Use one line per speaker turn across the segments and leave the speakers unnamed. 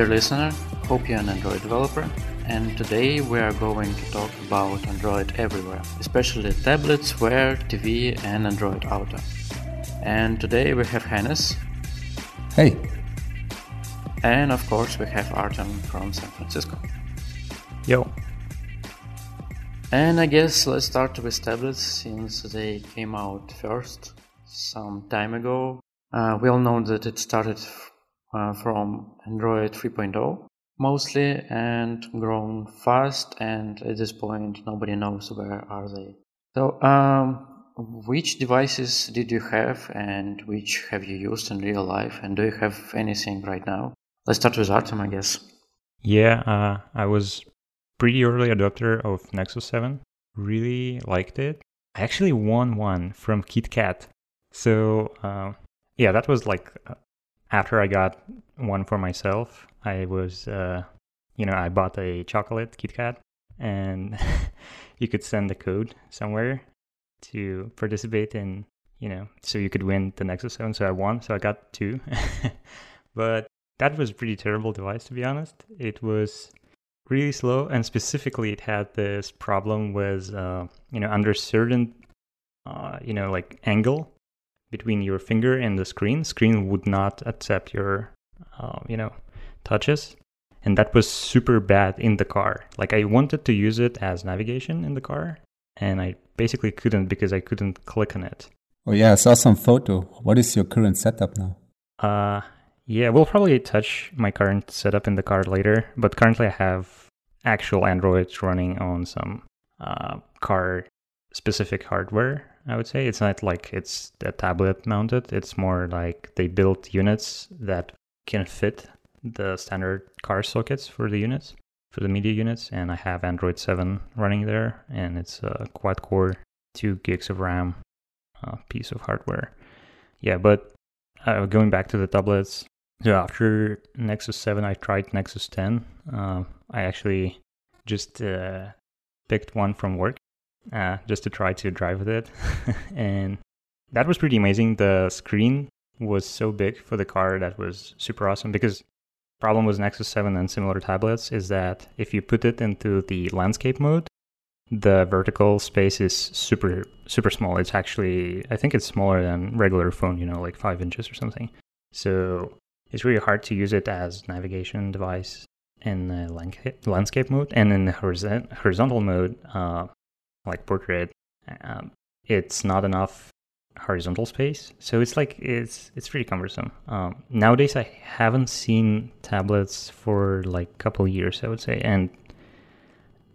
dear listener, hope you're an Android developer, and today we are going to talk about Android everywhere, especially tablets, Wear, TV, and Android Auto. And today we have Hannes.
Hey.
And of course we have Artem from San Francisco.
Yo.
And I guess let's start with tablets since they came out first some time ago. Uh, we all know that it started uh, from Android 3.0 mostly and grown fast and at this point nobody knows where are they. So um, which devices did you have and which have you used in real life and do you have anything right now? Let's start with Artem I guess.
Yeah, uh, I was pretty early adopter of Nexus 7. Really liked it. I actually won one from KitKat. So uh, yeah, that was like uh, after I got one for myself. I was, uh, you know, I bought a chocolate KitKat, and you could send the code somewhere to participate in, you know, so you could win the Nexus 7. So I won, so I got two. but that was a pretty terrible device, to be honest. It was really slow, and specifically, it had this problem with, uh, you know, under certain, uh, you know, like angle between your finger and the screen. Screen would not accept your, uh, you know, touches, and that was super bad in the car. Like I wanted to use it as navigation in the car, and I basically couldn't because I couldn't click on it.
Oh yeah, I saw some photo. What is your current setup now?
Uh, yeah, we'll probably touch my current setup in the car later, but currently I have actual Androids running on some uh, car specific hardware I would say. It's not like it's a tablet mounted. It's more like they built units that can fit the standard car sockets for the units, for the media units. And I have Android 7 running there, and it's a quad core, 2 gigs of RAM uh, piece of hardware. Yeah, but uh, going back to the tablets, so after Nexus 7, I tried Nexus 10. Uh, I actually just uh, picked one from work uh, just to try to drive with it. and that was pretty amazing. The screen was so big for the car that was super awesome because problem with Nexus 7 and similar tablets is that if you put it into the landscape mode, the vertical space is super super small. It's actually I think it's smaller than regular phone, you know, like 5 inches or something. So it's really hard to use it as navigation device in landscape mode and in the horizontal mode uh, like portrait, um, it's not enough horizontal space. So it's like it's it's pretty cumbersome. Um, nowadays, I haven't seen tablets for like a couple years, I would say, and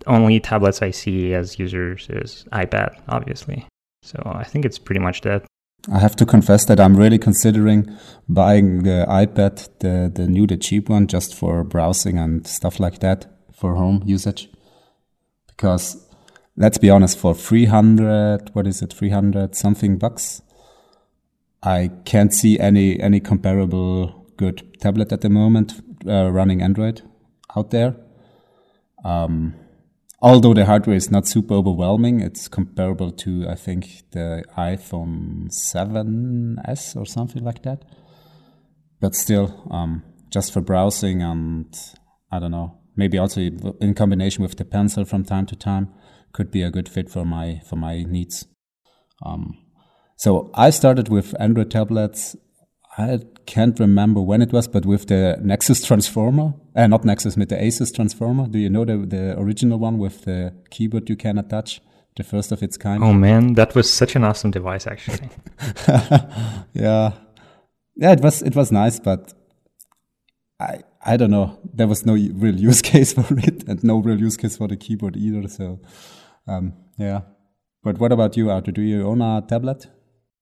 only tablets I see as users is iPad, obviously. So I think it's pretty much that.
I have to confess that I'm really considering buying the iPad, the the new, the cheap one, just for browsing and stuff like that for home usage, because let's be honest, for 300, what is it, 300 something bucks, I can't see any, any comparable good tablet at the moment uh, running Android out there. Um, although the hardware is not super overwhelming, it's comparable to, I think, the iPhone 7S or something like that. But still, um, just for browsing and I don't know, maybe also in combination with the pencil from time to time, could be a good fit for my for my needs. Um, so I started with Android tablets. I can't remember when it was, but with the Nexus transformer, uh, not Nexus, with the Asus transformer. Do you know the the original one with the keyboard you can attach, the first of its kind?
Oh man, that was such an awesome device, actually.
yeah, yeah, it was it was nice, but I I don't know. There was no real use case for it, and no real use case for the keyboard either. So um, yeah. But what about you, Artur? Do you own a tablet?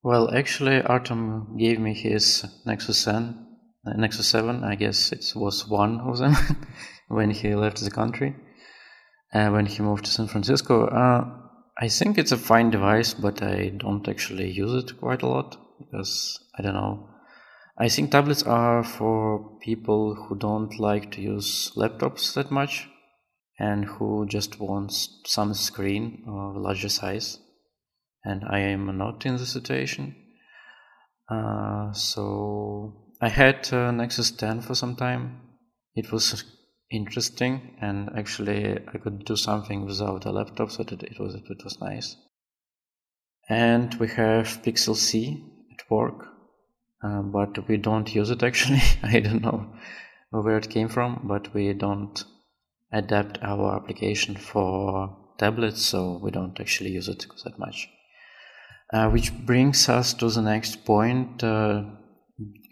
Well, actually, Artem gave me his Nexus 7. Uh, Nexus 7, I guess it was one of them when he left the country, uh, when he moved to San Francisco. Uh, I think it's a fine device, but I don't actually use it quite a lot because I don't know. I think tablets are for people who don't like to use laptops that much and who just wants some screen of larger size and I am not in the situation uh, so I had uh, Nexus 10 for some time it was interesting, and actually I could do something without a laptop, so that it was it was nice. And we have Pixel C at work, uh, but we don't use it actually. I don't know where it came from, but we don't adapt our application for tablets, so we don't actually use it that much. Uh, which brings us to the next point. Uh,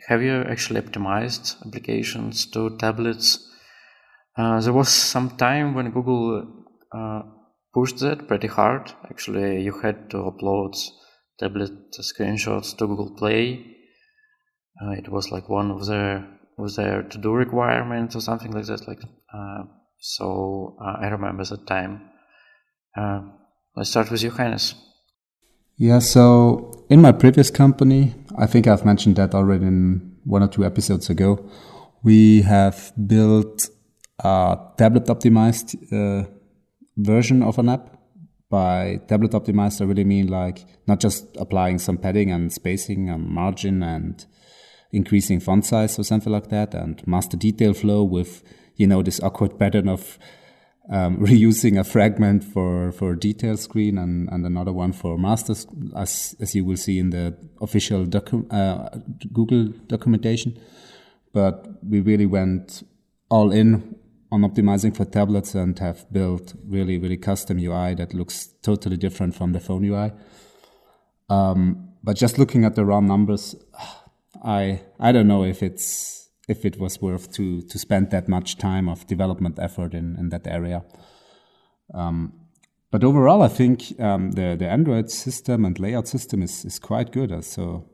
have you actually optimized applications to tablets? Uh, there was some time when Google uh, pushed that pretty hard. Actually, you had to upload tablet screenshots to Google Play. Uh, it was like one of their was their to do requirements or something like that. Like uh, so, I remember that time. let's start with Johannes.
Yeah, so in my previous company, I think I've mentioned that already in one or two episodes ago, we have built a tablet optimized uh, version of an app. By tablet optimized, I really mean like not just applying some padding and spacing and margin and increasing font size or something like that and master detail flow with, you know, this awkward pattern of um, reusing a fragment for, for detail screen and, and another one for masters, as, as you will see in the official docu- uh, Google documentation. But we really went all in on optimizing for tablets and have built really, really custom UI that looks totally different from the phone UI. Um, but just looking at the raw numbers, I I don't know if it's if it was worth to to spend that much time of development effort in in that area. Um, but overall, I think um, the the Android system and layout system is is quite good. Uh, so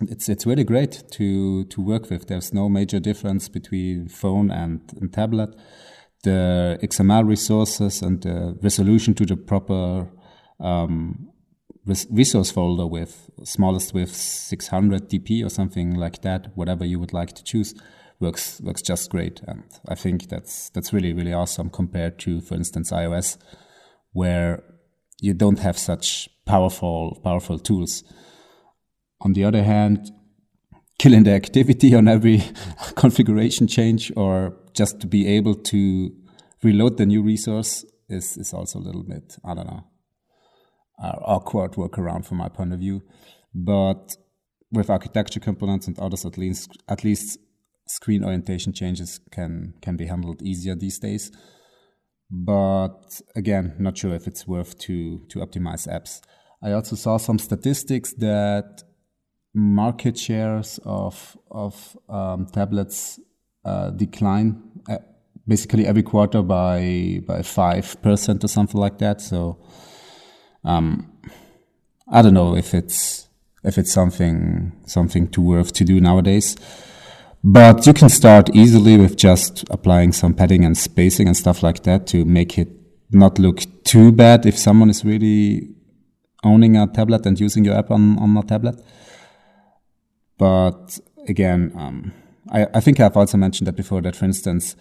it's it's really great to to work with. There's no major difference between phone and, and tablet. The XML resources and the resolution to the proper um, resource folder with smallest with 600 dp or something like that whatever you would like to choose works works just great. And i think that's that's really really awesome compared to for instance ios where you don't have such powerful powerful tools. On the other hand killing the activity on every configuration change or just to be able to reload the new resource is is also a little bit i don't know awkward workaround from my point of view. But with architecture components and others, at least at least screen orientation changes can can be handled easier these days. But again, not sure if it's worth to to optimize apps. I also saw some statistics that market shares of of um, tablets uh, decline uh, basically every quarter by by five percent or something like that. So um, I don't know if it's if it's something something too worth to do nowadays. But you can start easily with just applying some padding and spacing and stuff like that to make it not look too bad if someone is really owning a tablet and using your app on, on a tablet. But again, um, I, I think I've also mentioned that before that, for instance,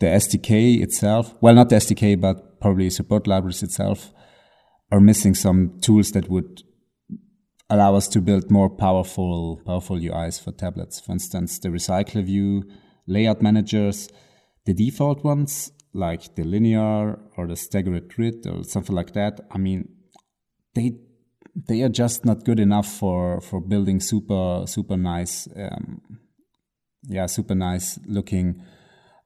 the SDK itself, well, not the SDK, but probably support libraries itself, are missing some tools that would allow us to build more powerful powerful UIs for tablets. For instance, the recycler view, layout managers, the default ones like the linear or the staggered grid or something like that. I mean, they they are just not good enough for for building super super nice, um, yeah, super nice looking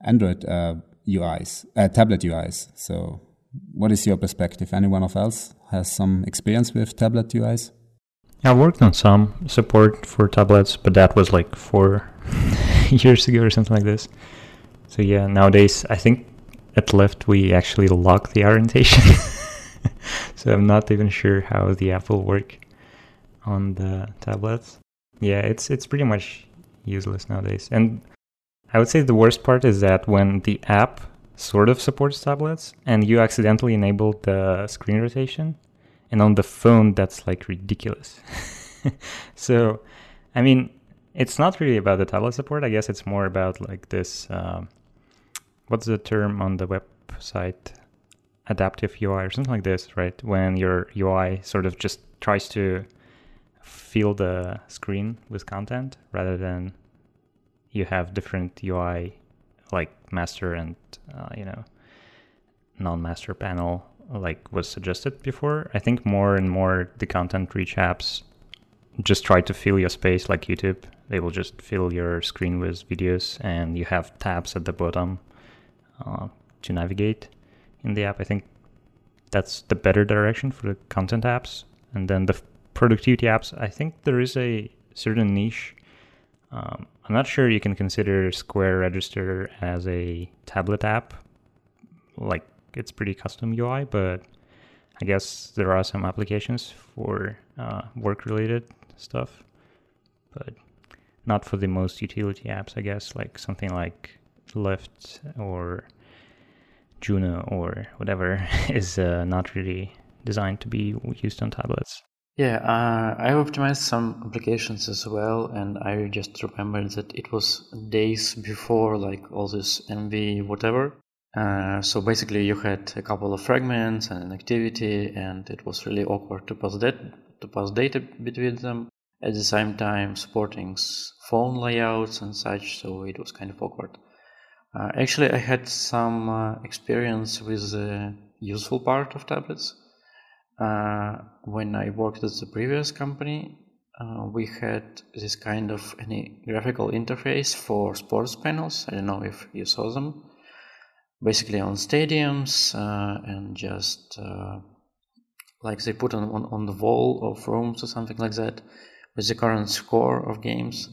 Android uh, UIs, uh, tablet UIs. So what is your perspective? Anyone of else has some experience with tablet UIs?
I worked on some support for tablets, but that was like four years ago or something like this. So yeah, nowadays I think at Lyft we actually lock the orientation. so I'm not even sure how the app will work on the tablets. Yeah, it's it's pretty much useless nowadays. And I would say the worst part is that when the app sort of supports tablets and you accidentally enable the screen rotation. And on the phone that's like ridiculous. So i mean it's not really about the tablet support. I guess it's more about like this um, what's the term on the website? Adaptive ui or something like this right? When your ui sort of just tries to fill the screen with content rather than you have different ui like master and uh, you know non-master panel like was suggested before. I think more and more the content rich apps just try to fill your space like YouTube. They will just fill your screen with videos, and you have tabs at the bottom uh, to navigate in the app. I think that's the better direction for the content apps. And then the productivity apps, I think there is a certain niche. Um, I'm not sure you can consider Square Register as a tablet app. Like it's pretty custom UI, but I guess there are some applications for uh, work related stuff, but not for the most utility apps, I guess, like something like Lyft or Juno or whatever is uh, not really designed to be used on tablets.
Yeah, uh, I optimized some applications as well, and I just remembered that it was days before like all this MV whatever. Uh, so basically, you had a couple of fragments and an activity, and it was really awkward to pass that to pass data between them. At the same time, supporting phone layouts and such, so it was kind of awkward. Uh, actually, I had some uh, experience with the useful part of tablets. Uh, when I worked at the previous company, uh, we had this kind of any graphical interface for sports panels. I don't know if you saw them. Basically, on stadiums uh, and just uh, like they put on, on, on the wall of rooms or something like that with the current score of games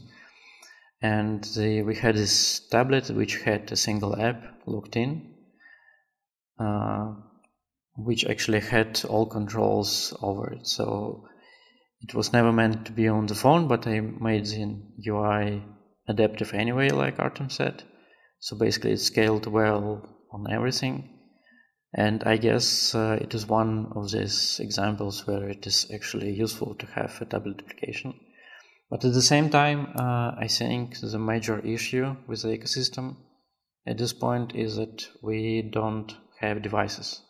and the, we had this tablet which had a single app looked in uh, which actually had all controls over it. So it was never meant to be on the phone but i made the ui adaptive anyway like artem said. So basically it scaled well on everything. And i guess uh, it is one of these examples where it is actually useful to have a tablet application but at the same time, uh, I think the major issue with the ecosystem at this point is that we don't have devices.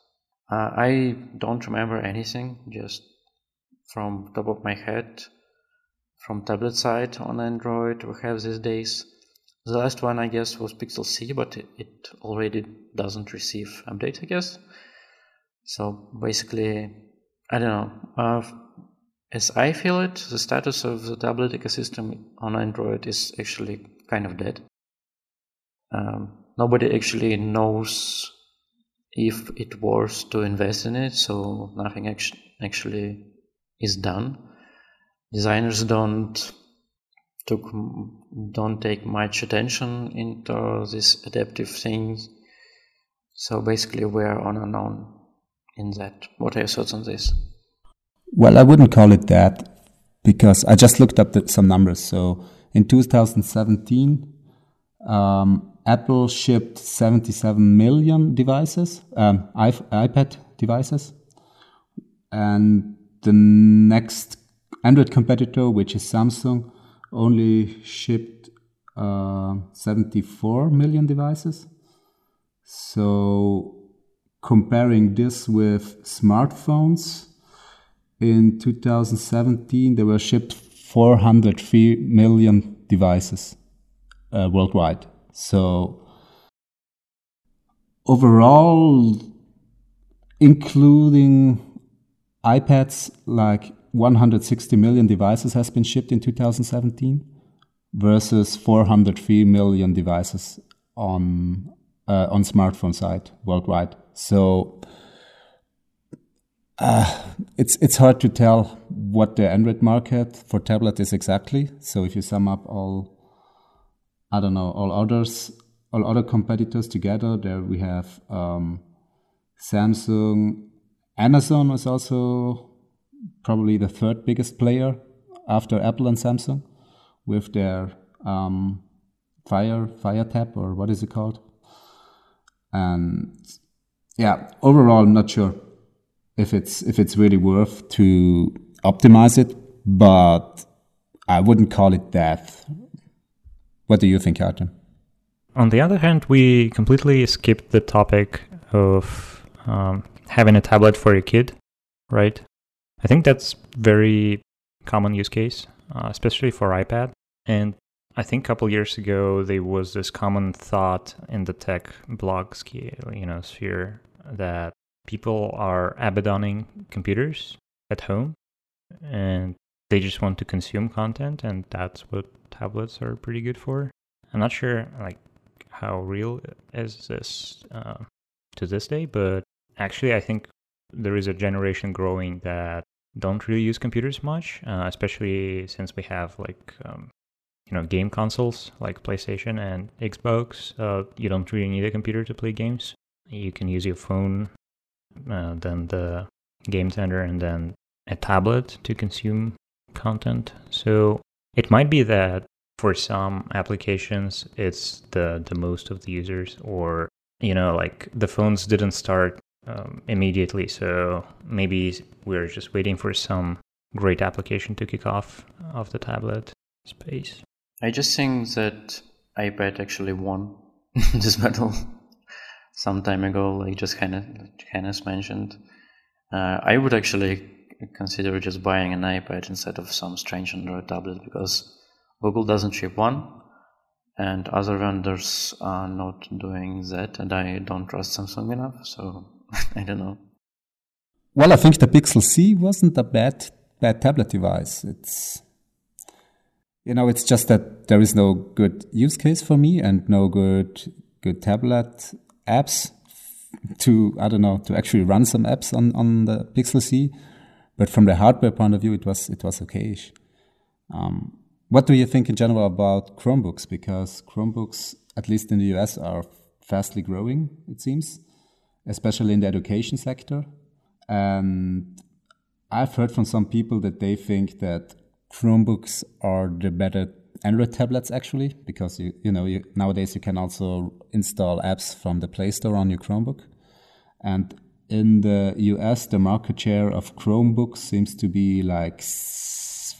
Uh, I don't remember anything, just from top of my head, from tablet side on Android we have these days. The last one, I guess, was Pixel C, but it, already doesn't receive update, I guess. So basically, I don't know. Uh, as I feel it, the status of the tablet ecosystem on Android is actually kind of dead. Um, nobody actually knows if it worth to invest in it, so nothing actually is done. Designers don't took don't take much attention into these adaptive things. So basically, we are on unknown in that. What are your thoughts on this?
Well, I wouldn't call it that because I just looked up the, some numbers. So in 2017, um, Apple shipped 77 million devices, um, iPad devices. And the next Android competitor, which is Samsung, only shipped uh, 74 million devices. So comparing this with smartphones, in 2017, there were shipped 403 million devices uh, worldwide. So overall, including iPads, like 160 million devices has been shipped in 2017 versus 403 million devices on uh, on smartphone side worldwide. So uh, it's it's hard to tell what the Android market for tablet is exactly. So if you sum up all, I don't know, all others, all other competitors together, there we have um, Samsung, Amazon is also probably the third biggest player after Apple and Samsung, with their um, Fire Fire Tab or what is it called? And yeah, overall, I'm not sure if it's if it's really worth to optimize it, but I wouldn't call it death. What do you think, Artem?
On the other hand, we completely skipped the topic of um, having a tablet for your kid, right? I think that's very common use case, uh, especially for iPad. And I think a couple years ago there was this common thought in the tech blog scale, you know, sphere that people are abandoning computers at home and they just want to consume content and that's what tablets are pretty good for. I'm not sure like how real is this uh, to this day, but actually I think there is a generation growing that don't really use computers much, uh, especially since we have like um, you know game consoles like PlayStation and Xbox. Uh, you don't really need a computer to play games. You can use your phone, uh, then the game center, and then a tablet to consume content. So it might be that for some applications it's the the most of the users, or you know like the phones didn't start um, immediately. So maybe we're just waiting for some great application to kick off of the tablet space.
I just think that iPad actually won this battle some time ago, like just of Hannes mentioned. Uh, I would actually consider just buying an iPad instead of some strange Android tablet because Google doesn't ship one and other vendors are not doing that and I don't trust Samsung enough, so I don't know.
Well, I think the Pixel C wasn't a bad bad tablet device. It's you know, it's just that there is no good use case for me and no good good tablet apps to I don't know to actually run some apps on on the Pixel C. But from the hardware point of view, it was it was okayish. Um, what do you think in general about Chromebooks? Because Chromebooks, at least in the US, are fastly growing. It seems especially in the education sector. And I've heard from some people that they think that Chromebooks are the better Android tablets actually, because you you know you, nowadays you can also install apps from the Play Store on your Chromebook, and in the US the market share of Chromebooks seems to be like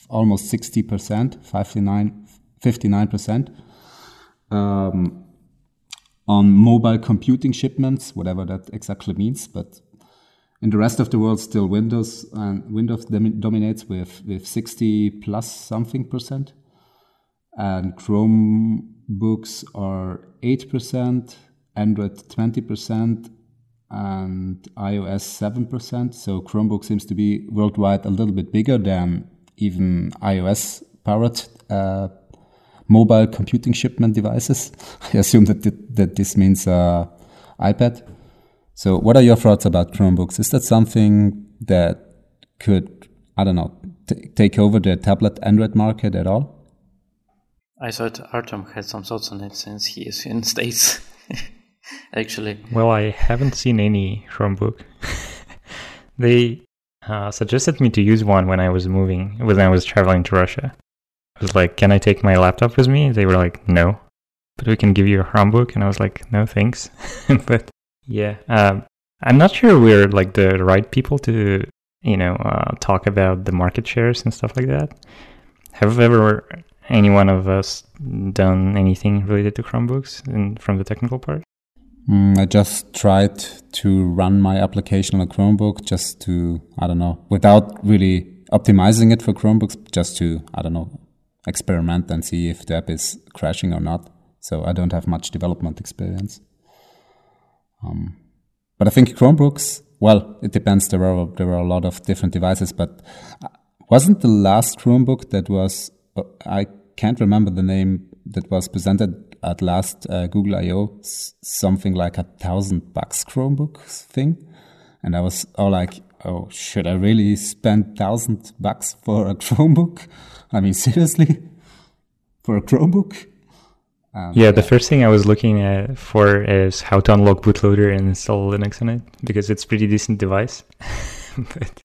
almost sixty percent, 59 percent. Um, on mobile computing shipments, whatever that exactly means. But in the rest of the world, still Windows and Windows dominates with with 60 plus something percent, and Chromebooks are eight percent, Android 20 percent, and iOS 7 percent. So Chromebook seems to be worldwide a little bit bigger than even iOS powered uh, mobile computing shipment devices. I assume that th- that this means uh, iPad. So, what are your thoughts about Chromebooks? Is that something that could, I don't know, t- take over the tablet Android market at all?
I thought Artem had some thoughts on it since he is in States. Actually,
well, I haven't seen any Chromebook. they uh, suggested me to use one when I was moving, when I was traveling to Russia. I was like, "Can I take my laptop with me?" They were like, "No, but we can give you a Chromebook." And I was like, "No, thanks." but yeah, um, I'm not sure we're like the right people to, you know, uh, talk about the market shares and stuff like that. Have ever any one of us done anything related to Chromebooks and from the technical part?
Mm, I just tried to run my application on a Chromebook just to, I don't know, without really optimizing it for Chromebooks, just to, I don't know, experiment and see if the app is crashing or not. So I don't have much development experience. Um, but I think Chromebooks, well, it depends. There are there are a lot of different devices, but uh, wasn't the last Chromebook that was uh, I can't remember the name that was presented at last uh, Google I/O something like a thousand bucks Chromebook thing, and I was all like, oh, should I really spend thousand bucks for a Chromebook? I mean, seriously, for a Chromebook?
Um, yeah, the first thing I was looking at for is how to unlock bootloader and install Linux on it because it's pretty decent device. but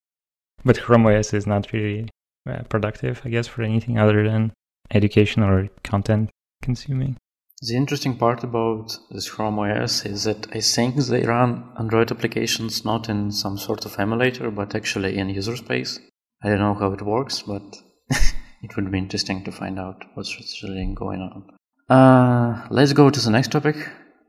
but Chrome OS is not really uh, productive, I guess, for anything other than education or content consuming.
The interesting part about this Chrome OS is that I think they run Android applications not in some sort of emulator, but actually in user space. I don't know how it works, but it would be interesting to find out what's really going on. Uh, let's go to the next topic,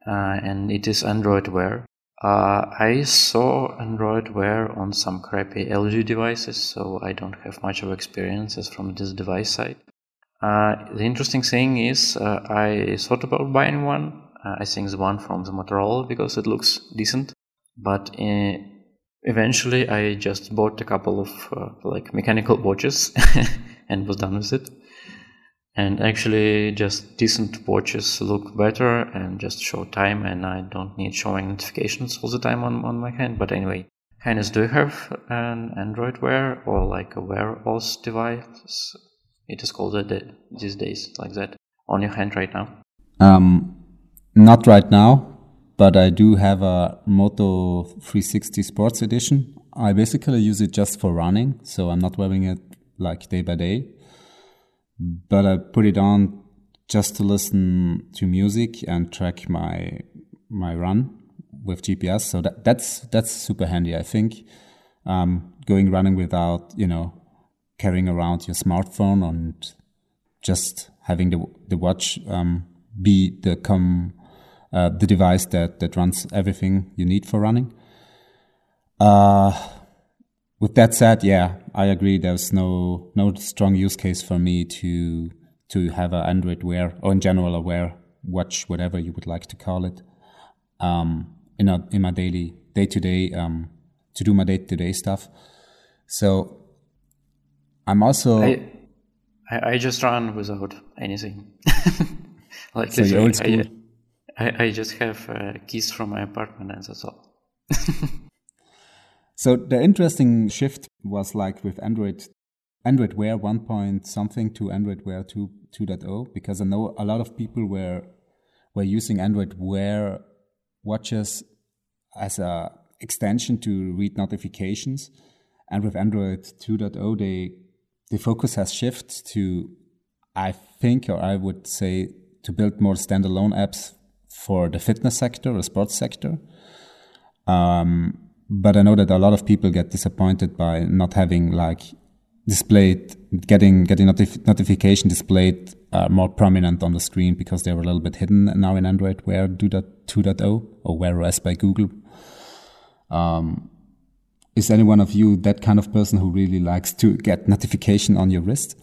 uh, and it is Android Wear. Uh, I saw Android Wear on some crappy LG devices, so I don't have much of experiences from this device side. Uh, the interesting thing is, uh, I thought about buying one. Uh, I think the one from the Motorola because it looks decent. But eventually, I just bought a couple of like mechanical watches and was done with it. And actually, just decent watches look better and just show time, and I don't need showing notifications all the time on, on my hand. But anyway, Hannes, do you have an Android Wear or like a Wear OS device? It is called that these days like that on your hand right now.
Um, not right now, but I do have a Moto 360 Sports Edition. I basically use it just for running, so I'm not wearing it like day by day. But I put it on just to listen to music and track my my run with GPS. So that, that's that's super handy. I think um, going running without you know carrying around your smartphone and just having the the watch um, be the come uh, the device that that runs everything you need for running. Uh, with that said, yeah, I agree. There's no no strong use case for me to to have an Android Wear or in general a Wear watch, whatever you would like to call it. Um, in a, in my daily day to day to do my day to day stuff. So I'm also
I, I, just run without anything.
like so old school.
I, I, I just have uh, keys from my apartment and that's all.
so the interesting shift was like with Android Android Wear 1 point something to Android Wear 2 2.0 because I know a lot of people were were using Android Wear watches as a extension to read notifications. And with Android 2.0, they the focus has shifted to, I think, or I would say, to build more standalone apps for the fitness sector or sports sector. Um, but I know that a lot of people get disappointed by not having like displayed, getting getting notif- notification displayed uh, more prominent on the screen because they were a little bit hidden now in Android Wear 2.0 or Wear OS by Google. Um, is any one of you that kind of person who really likes to get notification on your wrist?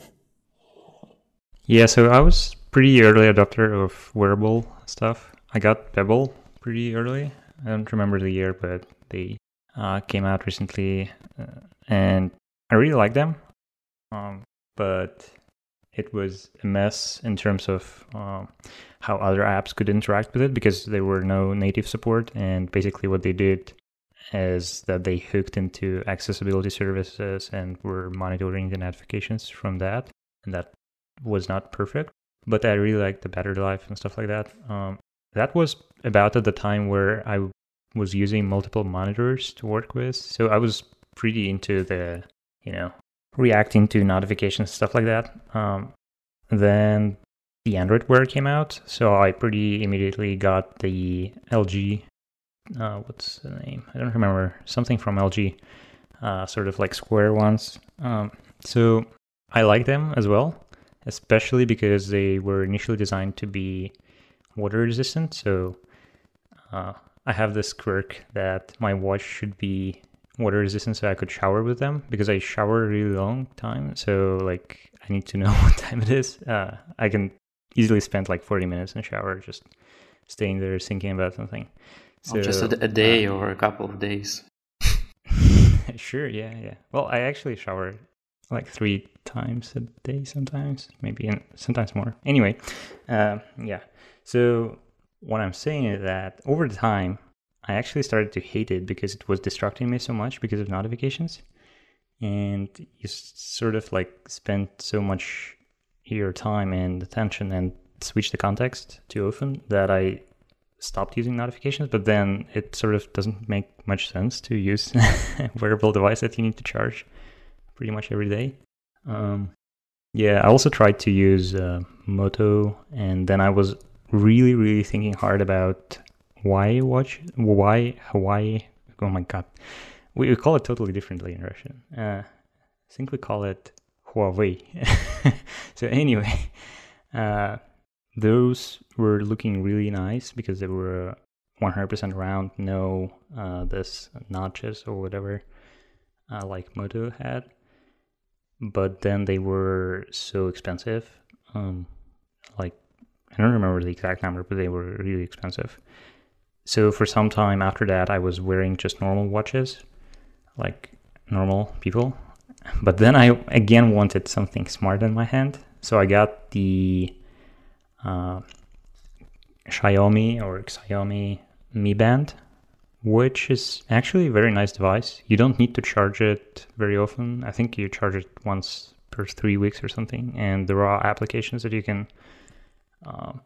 Yeah, so I was pretty early adopter of wearable stuff. I got Pebble pretty early. I don't remember the year, but they uh, came out recently, uh, and I really like them. Um, but it was a mess in terms of um, how other apps could interact with it because there were no native support, and basically what they did is that they hooked into accessibility services and were monitoring the notifications from that. And that was not perfect, but I really liked the battery life and stuff like that. Um, that was about at the time where I was using multiple monitors to work with. So I was pretty into the, you know, reacting to notifications, stuff like that. Um, then the Android Wear came out, so I pretty immediately got the LG uh, what's the name? I don't remember. Something from LG, uh, sort of like square ones. Um, so I like them as well, especially because they were initially designed to be water resistant. So uh, I have this quirk that my watch should be water resistant so I could shower with them because I shower a really long time. So like I need to know what time it is. Uh, I can easily spend like 40 minutes in shower just staying there thinking about something.
So, just a, a day uh, or a couple of days.
sure, yeah, yeah. Well, I actually shower like three times a day sometimes, maybe and sometimes more. Anyway, uh, yeah. So what I'm saying is that over time, I actually started to hate it because it was distracting me so much because of notifications, and you sort of like spend so much your time and attention and switch the context too often that I stopped using notifications, but then it sort of doesn't make much sense to use a wearable device that you need to charge pretty much every day. Um, yeah, I also tried to use uh, Moto, and then I was really, really thinking hard about why watch, why Hawaii. Oh my god, we, we call it totally differently in Russian. Uh, I think we call it Huawei. so anyway, uh, those were looking really nice because they were 100% round, no uh, this notches or whatever uh, like Moto had. But then they were so expensive. Um, like I don't remember the exact number, but they were really expensive. So for some time after that, I was wearing just normal watches, like normal people. But then I again wanted something smart in my hand, so I got the uh, Xiaomi or Xiaomi Mi Band, which is actually a very nice device. You don't need to charge it very often. I think you charge it once per three weeks or something, and there are applications that you can um,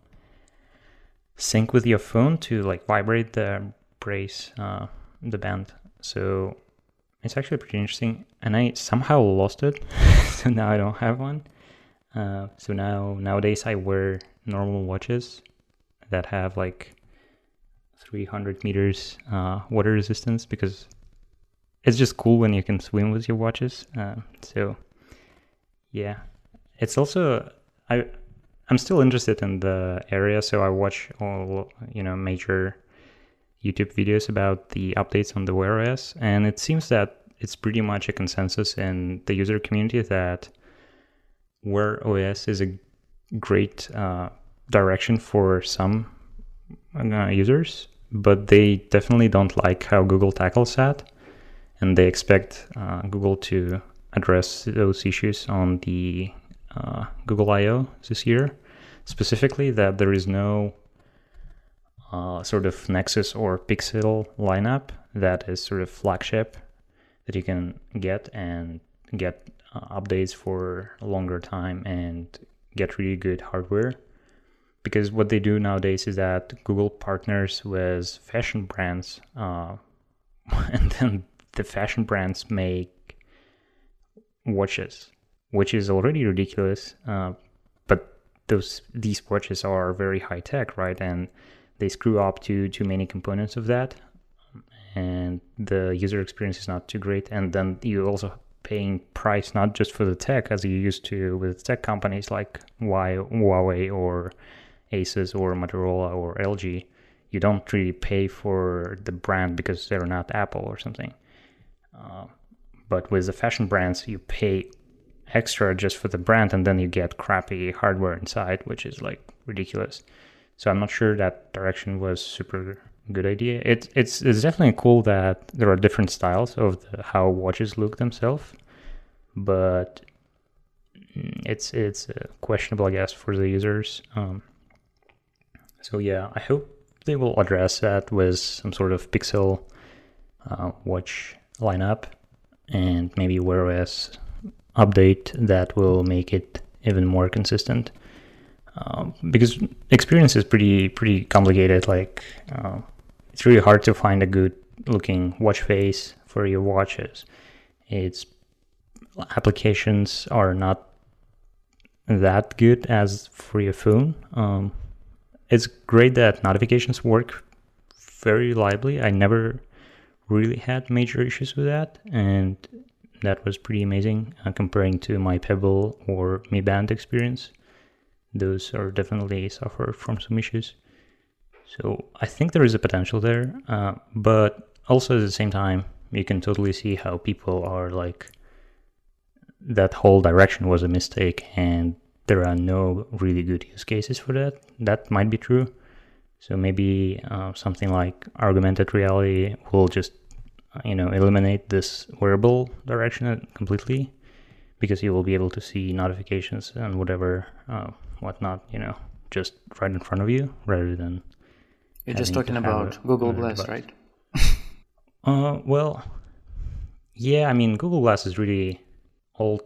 sync with your phone to like vibrate the brace, uh, the band. So it's actually pretty interesting. And I somehow lost it, so now I don't have one. Uh, so now nowadays I wear normal watches that have like 300 meters uh, water resistance because it's just cool when you can swim with your watches. Uh, so yeah, it's also I I'm still interested in the area, so I watch all you know major YouTube videos about the updates on the Wear OS, and it seems that it's pretty much a consensus in the user community that Wear OS is a great uh, direction for some uh, users, but they definitely don't like how Google tackles that, and they expect uh, Google to address those issues on the uh, Google I/O this year. Specifically, that there is no uh, sort of Nexus or Pixel lineup that is sort of flagship that you can get and get updates for a longer time and get really good hardware. Because what they do nowadays is that Google partners with fashion brands, uh, and then the fashion brands make watches, which is already ridiculous. Uh, but those these watches are very high tech, right? And they screw up to too many components of that, and the user experience is not too great. And then you also paying price not just for the tech as you used to with tech companies like Huawei or Asus or Motorola or LG. You don't really pay for the brand because they're not Apple or something. Uh, but with the fashion brands, you pay extra just for the brand and then you get crappy hardware inside, which is like ridiculous. So I'm not sure that direction was super good idea. It, it's it's definitely cool that there are different styles of the, how watches look themselves, but it's it's uh, questionable, I guess, for the users. Um, so yeah, I hope they will address that with some sort of Pixel uh, watch lineup and maybe Wear OS update that will make it even more consistent. Um, because experience is pretty pretty complicated. Like uh, it's really hard to find a good looking watch face for your watches. It's applications are not that good as for your phone. Um, it's great that notifications work very reliably. I never really had major issues with that, and that was pretty amazing uh, comparing to my Pebble or Mi Band experience. Those are definitely suffer from some issues. So I think there is a potential there, uh, but also at the same time, you can totally see how people are like that whole direction was a mistake and there are no really good use cases for that. That might be true. So maybe uh, something like augmented reality will just uh, you know eliminate this wearable direction completely because you will be able to see notifications and whatever uh, whatnot you know just right in front of you rather than
you're just talking about Google Glass, device. right?
uh, well, yeah. I mean, Google Glass is really old.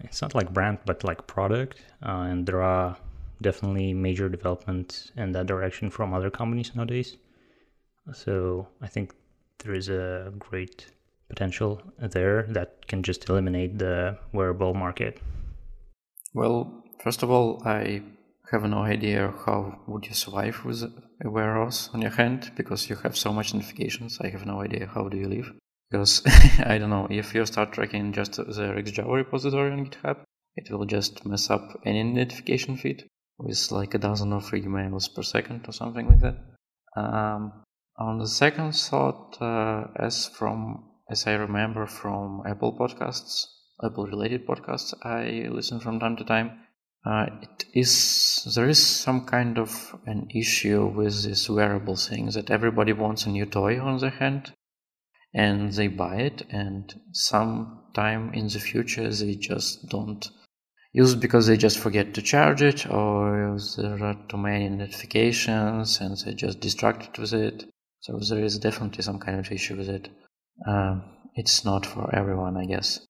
It's not like brand, but like product, uh, and there are definitely major developments in that direction from other companies nowadays. So I think there is a great potential there that can just eliminate the wearable market.
Well, first of all, I have no idea how would you survive with Wear OS on your hand because you have so much notifications. I have no idea how do you live because I don't know if you start tracking just the RxJava repository on GitHub, it will just mess up any notification feed with like a dozen of emails per second or something like that. Um, on the second thought, uh, as from as I remember from Apple podcasts, Apple related podcasts I listen from time to time, uh, it is there is some kind of an issue with this wearable thing that everybody wants a new toy on their hand and they buy it and sometime in the future they just don't use because they just forget to charge it or there are too many notifications and they just distracted with it. So there is definitely some kind of issue with it. Um, it's not for everyone i guess.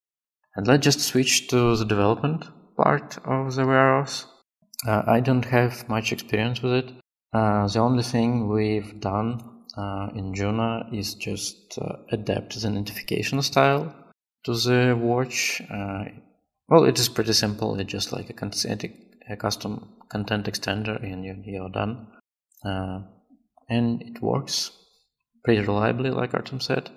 And let's just switch to the development part of the Wear OS uh, i don't have much experience with it uh, the only thing we've done uh, in Juno is just uh, adapt the notification style to the watch. Uh, well, it is pretty simple. It's just like a, a custom content extender, and you, you're done. Uh, and it works pretty reliably, like Artem said.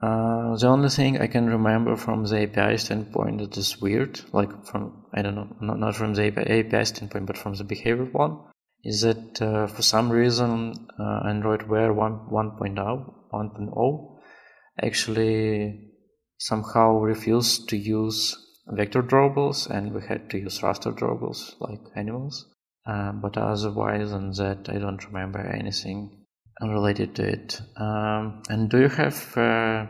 Uh, the only thing I can remember from the API standpoint that is weird, like from I don't know, not, not from the API standpoint, but from the behavior one, is that uh, for some reason uh, Android Wear 1, 1.0, 1.0 actually somehow refused to use vector drawables and we had to use raster drawables like animals. Uh, but otherwise than that, I don't remember anything related to it. Um, and do you have uh,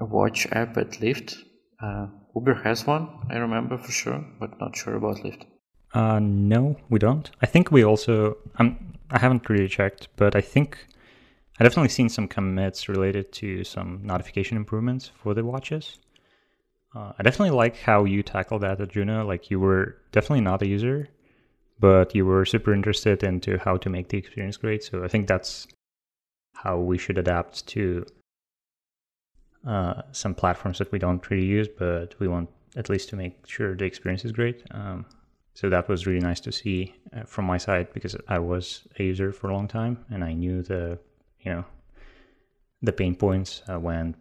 a watch app at Lyft? Uh, Uber has one, I remember for sure, but not sure about Lyft.
Uh, no, we don't. I think we also. I'm. I haven't really checked, but I think I definitely seen some commits related to some notification improvements for the watches. Uh, I definitely like how you tackled that at Juno. Like you were definitely not a user, but you were super interested into how to make the experience great. So I think that's how we should adapt to uh, some platforms that we don't really use, but we want at least to make sure the experience is great. Um, so that was really nice to see uh, from my side because I was a user for a long time and I knew the you know the pain points uh, when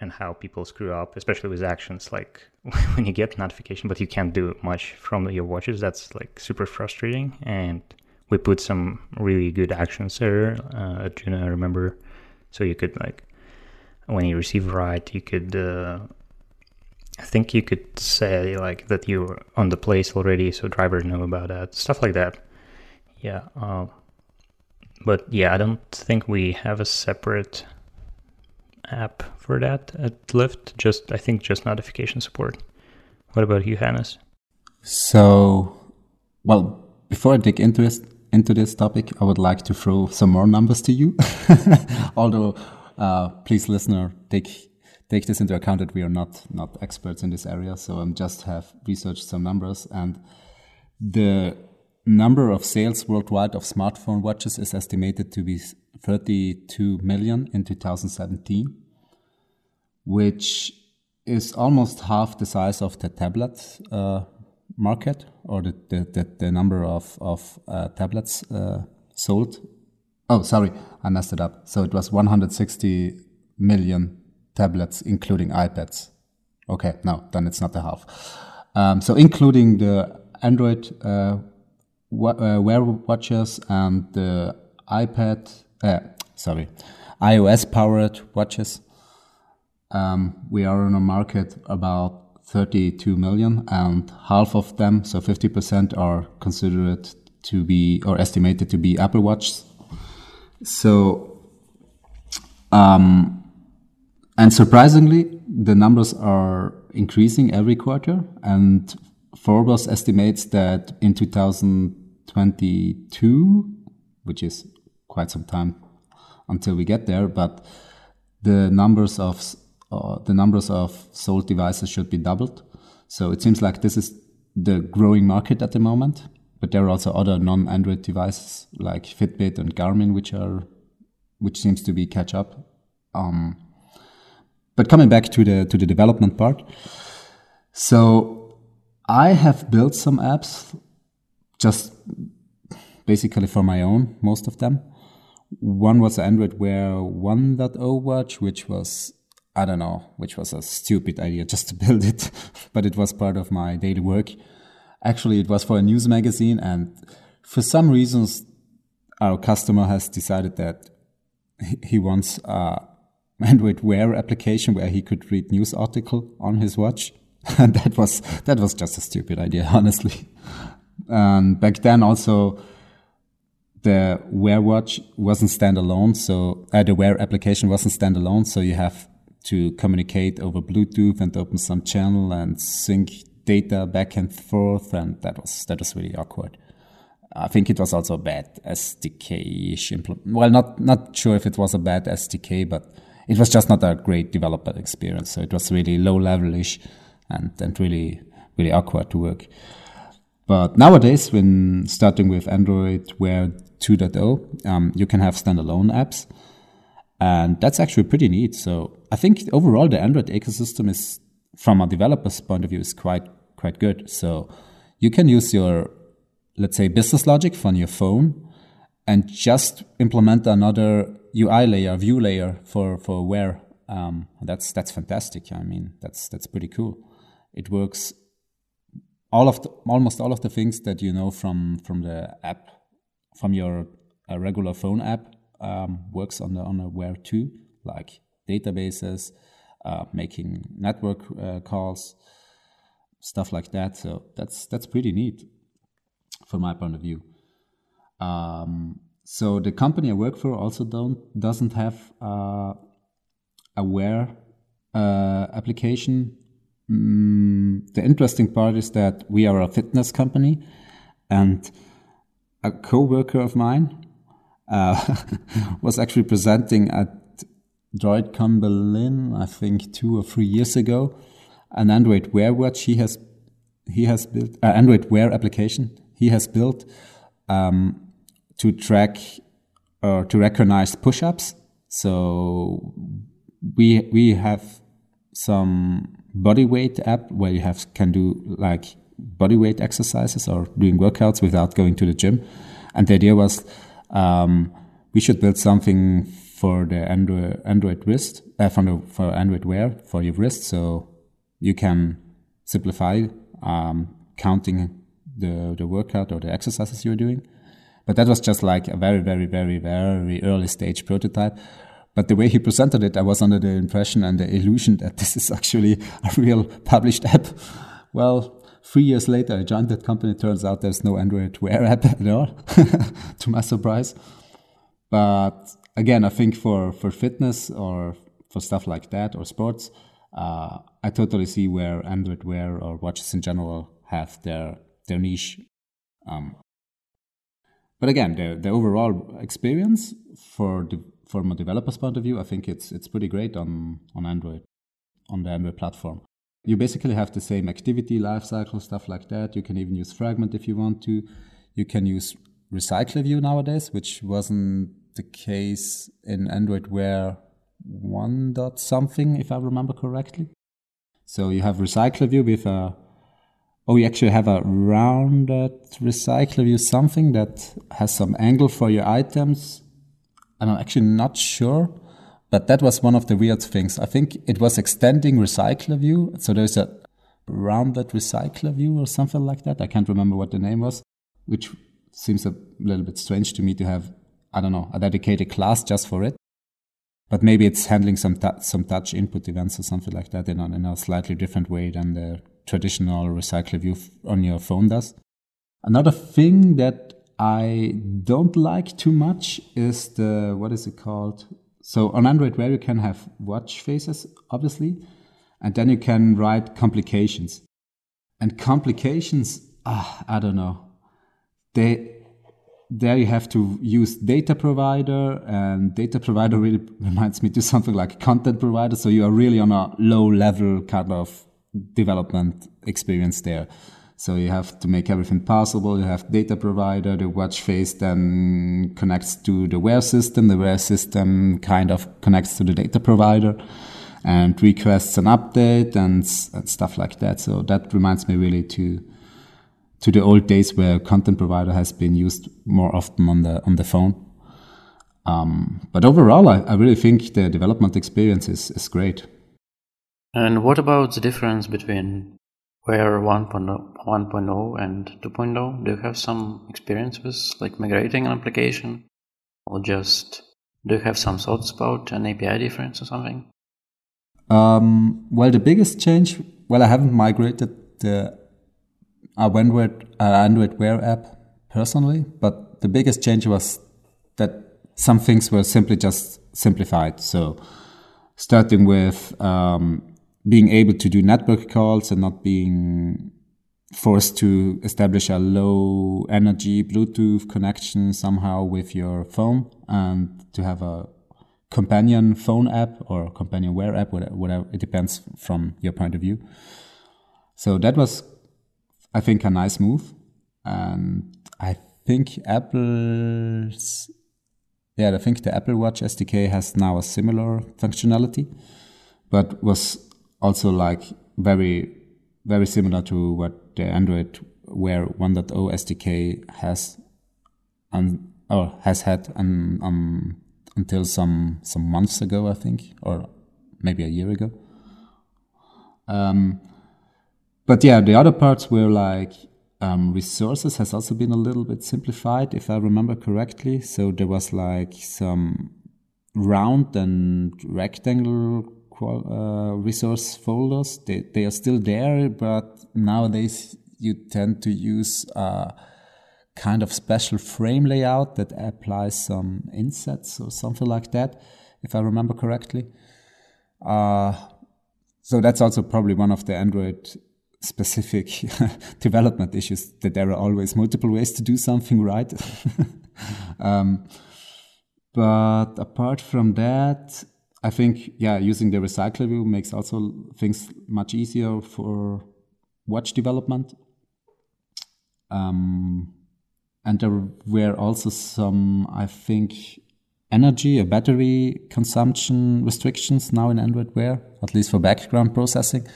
and how people screw up, especially with actions like when you get notification but you can't do much from your watches. That's like super frustrating. And we put some really good actions there. Uh, Juno, I remember, so you could like when you receive a ride, you could uh, I think you could say like that you're on the place already, so drivers know about that, stuff like that. Yeah, uh, but yeah, I don't think we have a separate app for that at Lyft. Just I think just notification support. What about you, Hannes?
So, well, before I dig into this into this topic, I would like to throw some more numbers to you. Although, uh, please, listener, take take this into account that we are not not experts in this area. So I'm just have researched some numbers, and the number of sales worldwide of smartphone watches is estimated to be 32 million in 2017, which is almost half the size of the tablet uh, market or the, the, the, the, number of, of uh, tablets uh, sold. Oh, sorry, I messed it up. So it was 160 million tablets, including iPads. Okay, no, then it's not the half. Um, so including the Android uh, uh, Wear watches and the iPad, uh, sorry, iOS powered watches, um, we are on a market about 32 million, and half of them, so 50%, are considered to be or estimated to be Apple Watches. So, um, and surprisingly, the numbers are increasing every quarter. And Forbes estimates that in 2022, which is quite some time until we get there, but the numbers of uh, the numbers of sold devices should be doubled. So it seems like this is the growing market at the moment. But there are also other non-Android devices like Fitbit and Garmin, which are which seems to be catch up. Um, but coming back to the to the development part, so I have built some apps, just basically for my own, most of them. One was Android Wear 1.0 watch, which was I don't know, which was a stupid idea just to build it, but it was part of my daily work. Actually, it was for a news magazine, and for some reasons, our customer has decided that he wants a Android Wear application where he could read news article on his watch. and that was that was just a stupid idea, honestly. And back then also the Wear Watch wasn't standalone. So uh, the Wear application wasn't standalone. So you have to communicate over Bluetooth and open some channel and sync data back and forth. And that was, that was really awkward. I think it was also a bad SDK-ish implement. Well, not, not sure if it was a bad SDK, but it was just not a great developer experience. So it was really low level-ish and, and really, really awkward to work. But nowadays, when starting with Android Wear 2.0, um, you can have standalone apps. And that's actually pretty neat. So I think overall the Android ecosystem is, from a developer's point of view, is quite, quite good. So you can use your let's say, business logic from your phone and just implement another UI layer, view layer for, for Wear. Um, that's, that's fantastic. I mean, that's, that's pretty cool. It works all of the, almost all of the things that you know from, from the app, from your uh, regular phone app, um, works on the, on a Wear too, like databases, uh, making network uh, calls, stuff like that. So that's, that's pretty neat from my point of view. Um, so the company I work for also don't doesn't have uh, a Wear uh, application. Mm, the interesting part is that we are a fitness company, and a co-worker of mine uh, was actually presenting at DroidCon Berlin, I think two or three years ago, an Android Wear watch he has he has built an uh, Android Wear application he has built um, to track or to recognize push-ups. So we we have some body weight app where you have can do like body weight exercises or doing workouts without going to the gym. And the idea was um, we should build something for the Android Android wrist uh, for the, for Android Wear for your wrist, so you can simplify um, counting the, the workout or the exercises you're doing. But that was just like a very, very, very, very early stage prototype. But the way he presented it, I was under the impression and the illusion that this is actually a real published app. Well, three years later, I joined that company. It turns out there's no Android Wear app at all, to my surprise. But again, I think for, for fitness or for stuff like that or sports, uh, I totally see where Android Wear or watches in general have their their niche. Um, but again, the, the overall experience for the from a developer's point of view, I think it's it's pretty great on on Android, on the Android platform. You basically have the same activity lifecycle stuff like that. You can even use Fragment if you want to. You can use Recycler View nowadays, which wasn't the case in Android Wear one dot something, if I remember correctly. So you have Recycler View with a Oh, you actually have a rounded recycler view, something that has some angle for your items. I'm actually not sure, but that was one of the weird things. I think it was extending recycler view. So there's a rounded recycler view or something like that. I can't remember what the name was, which seems a little bit strange to me to have, I don't know, a dedicated class just for it. But maybe it's handling some, some touch input events or something like that in a, in a slightly different way than the traditional recycler view on your phone does. Another thing that I don't like too much is the, what is it called? So on Android Wear, you can have watch faces, obviously, and then you can write complications. And complications, ah, I don't know. They, there you have to use data provider and data provider really reminds me to something like content provider. So you are really on a low level kind of development experience there. So you have to make everything possible. You have data provider, the watch face then connects to the Wear system. The Wear system kind of connects to the data provider and requests an update and, and stuff like that. So that reminds me really to to the old days where content provider has been used more often on the on the phone. Um, but overall, I, I really think the development experience is, is great.
And what about the difference between Wear 1.0 and 2.0? Do you have some experience with like migrating an application? Or just do you have some thoughts about an API difference or something?
Um, well, the biggest change, well, I haven't migrated the a Android, uh, Android Wear app personally, but the biggest change was that some things were simply just simplified. So starting with um, being able to do network calls and not being forced to establish a low energy Bluetooth connection somehow with your phone and to have a companion phone app or companion wear app, whatever, it depends from your point of view. So that was, I think, a nice move. And I think Apple's, yeah, I think the Apple Watch SDK has now a similar functionality, but was also like very, very similar to what the Android Wear 1.0 SDK has and or has had um, until some some months ago, I think, or maybe a year ago. Um, but yeah, the other parts were like um, resources has also been a little bit simplified, if I remember correctly. So there was like some round and rectangle uh, resource folders. They, they are still there, but nowadays you tend to use a kind of special frame layout that applies some insets or something like that, if I remember correctly. Uh, so that's also probably one of the Android specific development issues that there are always multiple ways to do something right. um, but apart from that, I think, yeah, using the recycler view makes also things much easier for watch development. Um, and there were also some, I think, energy or battery consumption restrictions now in Android Wear, at least for background processing,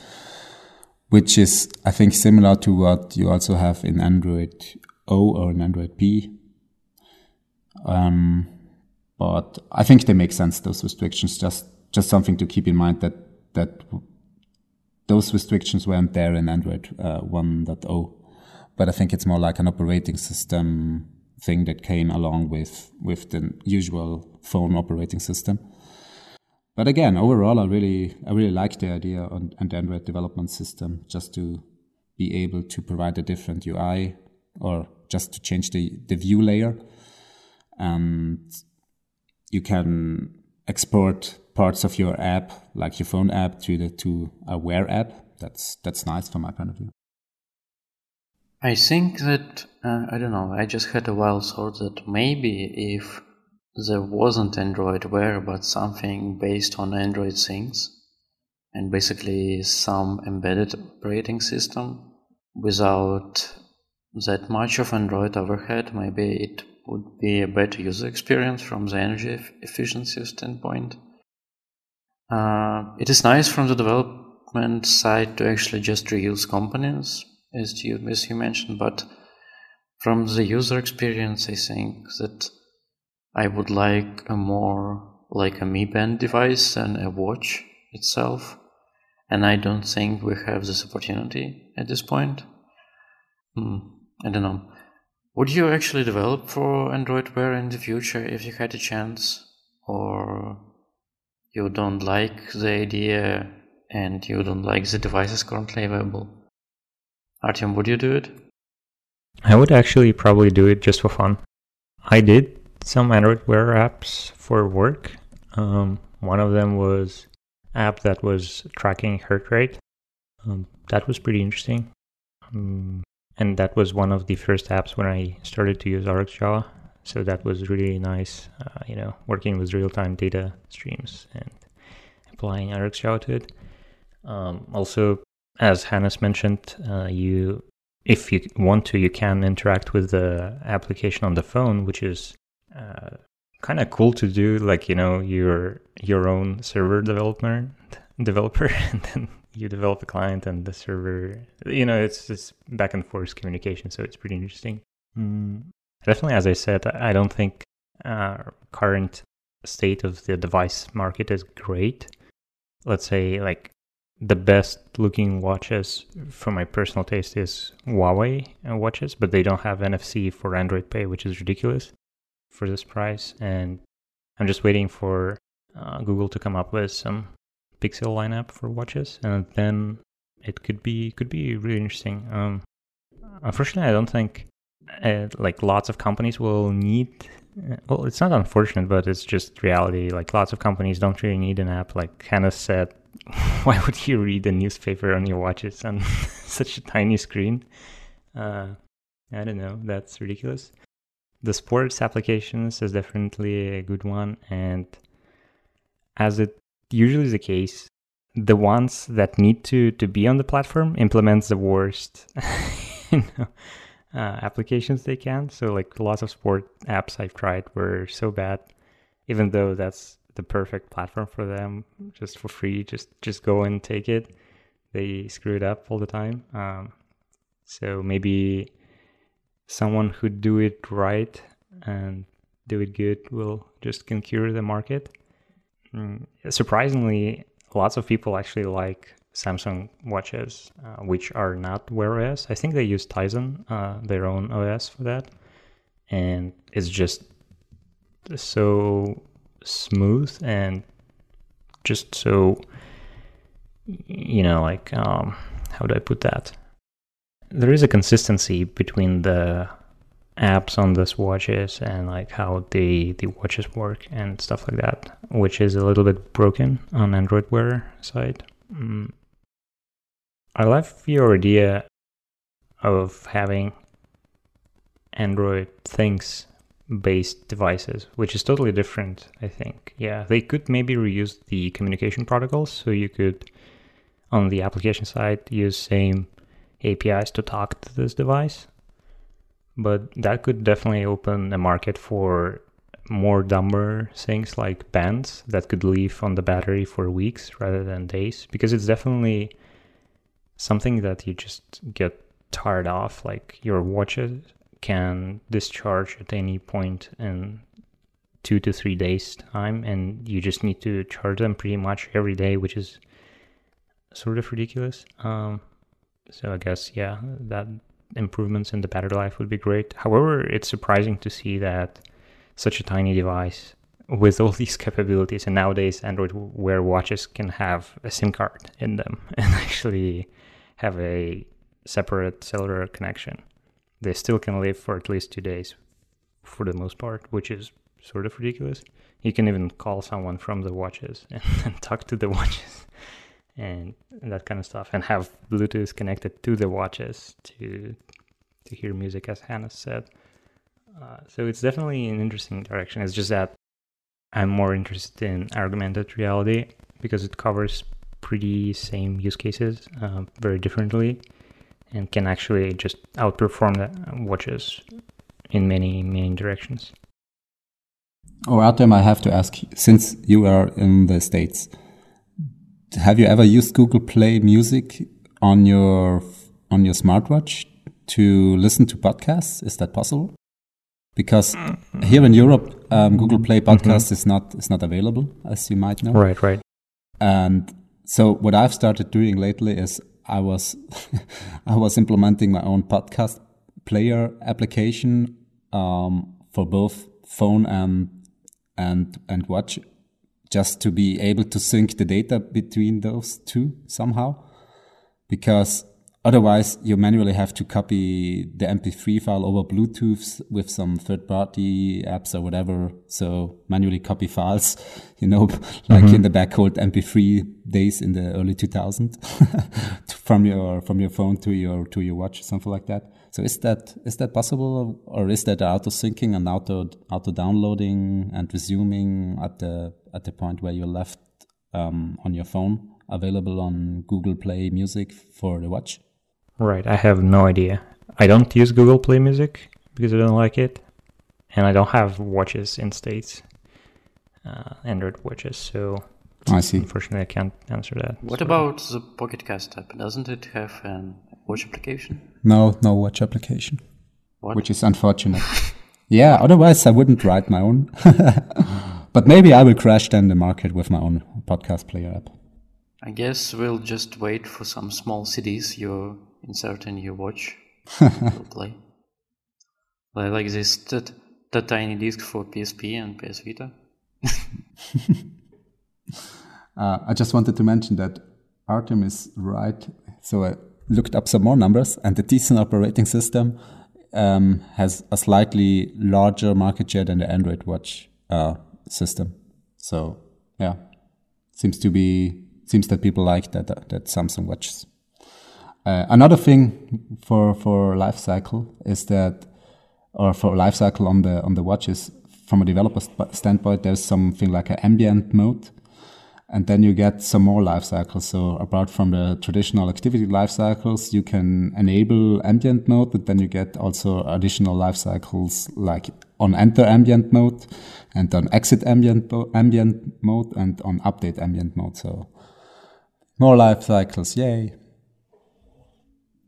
which is, I think, similar to what you also have in Android O or in Android P. Um, but I think they make sense. Those restrictions just just something to keep in mind that that those restrictions weren't there in Android uh, 1.0. But I think it's more like an operating system thing that came along with with the usual phone operating system. But again, overall, I really I really like the idea on, the Android development system just to be able to provide a different UI or just to change the, the view layer and you can export parts of your app, like your phone app, to the to a Wear app. That's that's nice from my point of view.
I think that uh, I don't know. I just had a wild thought that maybe if there wasn't Android Wear, but something based on Android things, and basically some embedded operating system without that much of Android overhead, maybe it would be a better user experience from the energy efficiency standpoint. Uh, it is nice from the development side to actually just reuse components, as you, as you mentioned, but from the user experience, I think that I would like a more like a Mi Band device than a watch itself. And I don't think we have this opportunity at this point. Hmm, I don't know. Would you actually develop for Android Wear in the future if you had a chance? Or you don't like the idea and you don't like the devices currently available? Artem, would you do it?
I would actually probably do it just for fun. I did some Android Wear apps for work. Um, one of them was app that was tracking heart rate. Um, that was pretty interesting. Um, and that was one of the first apps when I started to use RxJava. So that was really nice, uh, you know, working with real-time data streams and applying RxJava to it. Um, also, as Hannes mentioned, uh, you, if you want to, you can interact with the application on the phone, which is uh, kind of cool to do. Like you know, your your own server developer developer, and then you develop a client and the server, you know, it's just back and forth communication. So it's pretty interesting. Mm. Definitely, as I said, I don't think uh, current state of the device market is great. Let's say like the best looking watches for my personal taste is Huawei watches, but they don't have NFC for Android Pay, which is ridiculous for this price. And I'm just waiting for uh, Google to come up with some Pixel lineup for watches, and then it could be could be really interesting. Um, unfortunately, I don't think uh, like lots of companies will need. Uh, well, it's not unfortunate, but it's just reality. Like lots of companies don't really need an app. Like Hannes said, why would you read a newspaper on your watches on such a tiny screen? Uh, I don't know. That's ridiculous. The sports applications is definitely a good one, and as it usually the case, the ones that need to to be on the platform implements the worst you know, uh, applications they can. So like lots of sport apps I've tried were so bad, even though that's the perfect platform for them, just for free. Just just go and take it. They screw it up all the time. Um, so maybe someone who do it right and do it good will just conquer the market. Mm, surprisingly, lots of people actually like Samsung watches, uh, which are not Wear OS. I think they use Tizen, uh, their own OS for that, and it's just so smooth and just so you know like um, how do I put that? There is a consistency between the apps on this watches and like how the the watches work and stuff like that, which is a little bit broken on Android Wear side. Mm. I love your idea of having Android things based devices, which is totally different, I think. Yeah, they could maybe reuse the communication protocols so you could on the application side use same APIs to talk to this device but that could definitely open a market for more dumber things like bands that could live on the battery for weeks rather than days because it's definitely something that you just get tired of like your watches can discharge at any point in two to three days time and you just need to charge them pretty much every day which is sort of ridiculous. Um, so i guess yeah that improvements in the battery life would be great. However, it's surprising to see that such a tiny device with all these capabilities, and nowadays Android Wear watches can have a SIM card in them and actually have a separate cellular connection. They still can live for at least two days for the most part, which is sort of ridiculous. You can even call someone from the watches and, and talk to the watches and, and that kind of stuff, and have Bluetooth connected to the watches to to hear music, as Hannes said. Uh, so it's definitely an interesting direction. It's just that I'm more interested in augmented reality because it covers pretty same use cases uh, very differently and can actually just outperform the watches in many many directions.
Oh, Artem, I have to ask, since you are in the States, have you ever used Google Play Music on your on your smartwatch to listen to podcasts? Is that possible? Because here in Europe, um, Google Play mm-hmm. Podcast mm -hmm. is not is not available, as you might know.
Right, right.
And so what I've started doing lately is I was I was implementing my own podcast player application um, for both phone and and and watch just to be able to sync the data between those two somehow. Because otherwise, you manually have to copy the MP3 file over Bluetooth with some third party apps or whatever. So manually copy files, you know, like mm-hmm. in the back old MP3 days in the early 2000s from your, from your phone to your, to your watch, something like that. So is that is that possible, or is that auto syncing and auto auto downloading and resuming at the at the point where you left um, on your phone available on Google Play Music for the watch?
Right, I have no idea. I don't use Google Play Music because I don't like it, and I don't have watches in states, uh, Android watches. So
I see.
Unfortunately, I can't answer that.
What so. about the Pocket Cast app? Doesn't it have an watch application?
No, no watch application.
What?
Which is unfortunate. yeah, otherwise I wouldn't write my own. but maybe I will crash then the market with my own podcast player app.
I guess we'll just wait for some small CDs you insert in your watch. will play. Like this that, that tiny disc for PSP and PS Vita.
uh, I just wanted to mention that Artem is right. So uh, looked up some more numbers, and the Tizen operating system um, has a slightly larger market share than the Android Watch uh, system. So yeah, seems to be seems that people like that uh, that Samsung watches. Uh, another thing for for life cycle is that, or for life cycle on the on the watches, from a developer standpoint, there's something like an ambient mode, and then you get some more life cycles. So apart from the traditional activity life cycles, you can enable ambient mode, but then you get also additional life cycles like on enter ambient mode and on exit ambient ambient mode and on update ambient mode. So more life cycles, yay!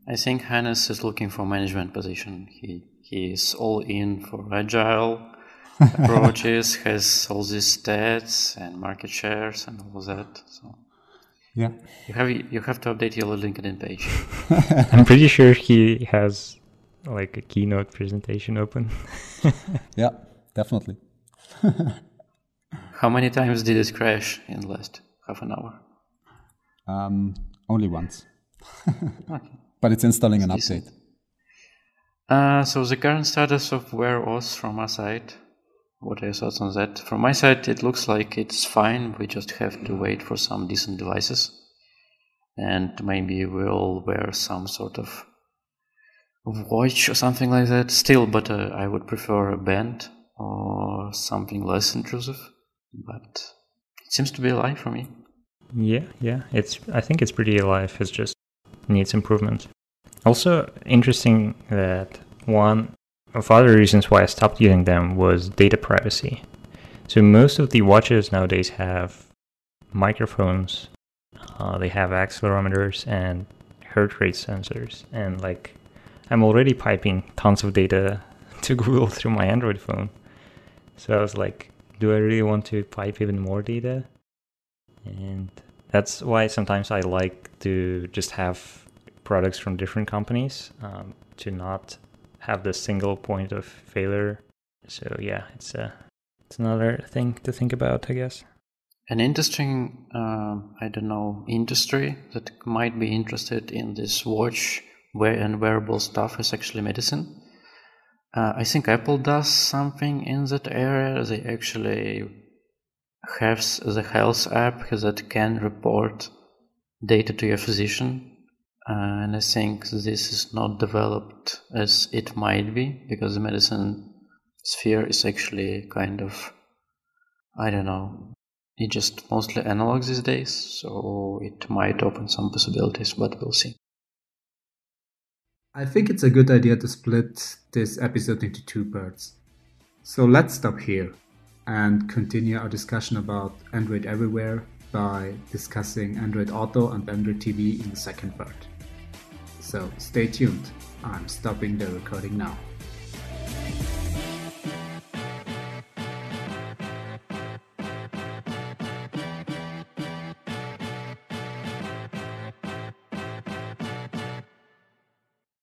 I think Hannes is looking for management position. He he is all in for agile approaches, has all these stats and market shares and all that. So
yeah,
you have you have to update your LinkedIn page.
I'm pretty sure he has like a keynote presentation open.
yeah, definitely.
How many times did it crash in the last half an hour?
Um, only once. okay but it's installing an update.
Uh, so the current status of Wear OS from our side, what are your thoughts on that? From my side, it looks like it's fine. We just have to wait for some decent devices, and maybe we'll wear some sort of watch or something like that. Still, but uh, I would prefer a band or something less intrusive. But it seems to be alive for me.
Yeah, yeah. It's. I think it's pretty alive. It's just needs improvement. Also, interesting that one of other reasons why I stopped using them was data privacy. So most of the watches nowadays have microphones, uh, they have accelerometers and heart rate sensors, and like I'm already piping tons of data to Google through my Android phone. So I was like, do I really want to pipe even more data? And that's why sometimes I like to just have products from different companies um, to not have the single point of failure. So yeah, it's a it's another thing to think about, I guess.
An interesting, uh, I don't know, industry that might be interested in this watch wear and wearable stuff is actually medicine. Uh, I think Apple does something in that area. They actually have the health app that can report data to your physician uh, Uh, and I think this is not developed as it might be because the medicine sphere is actually kind of, I don't know, it's just mostly analog these days, so it might open some possibilities, but we'll see.
I think it's a good idea to split this episode into two parts. So let's stop here and continue our discussion about Android Everywhere by discussing Android Auto and Android TV in the second part. So stay tuned. I'm stopping the recording now.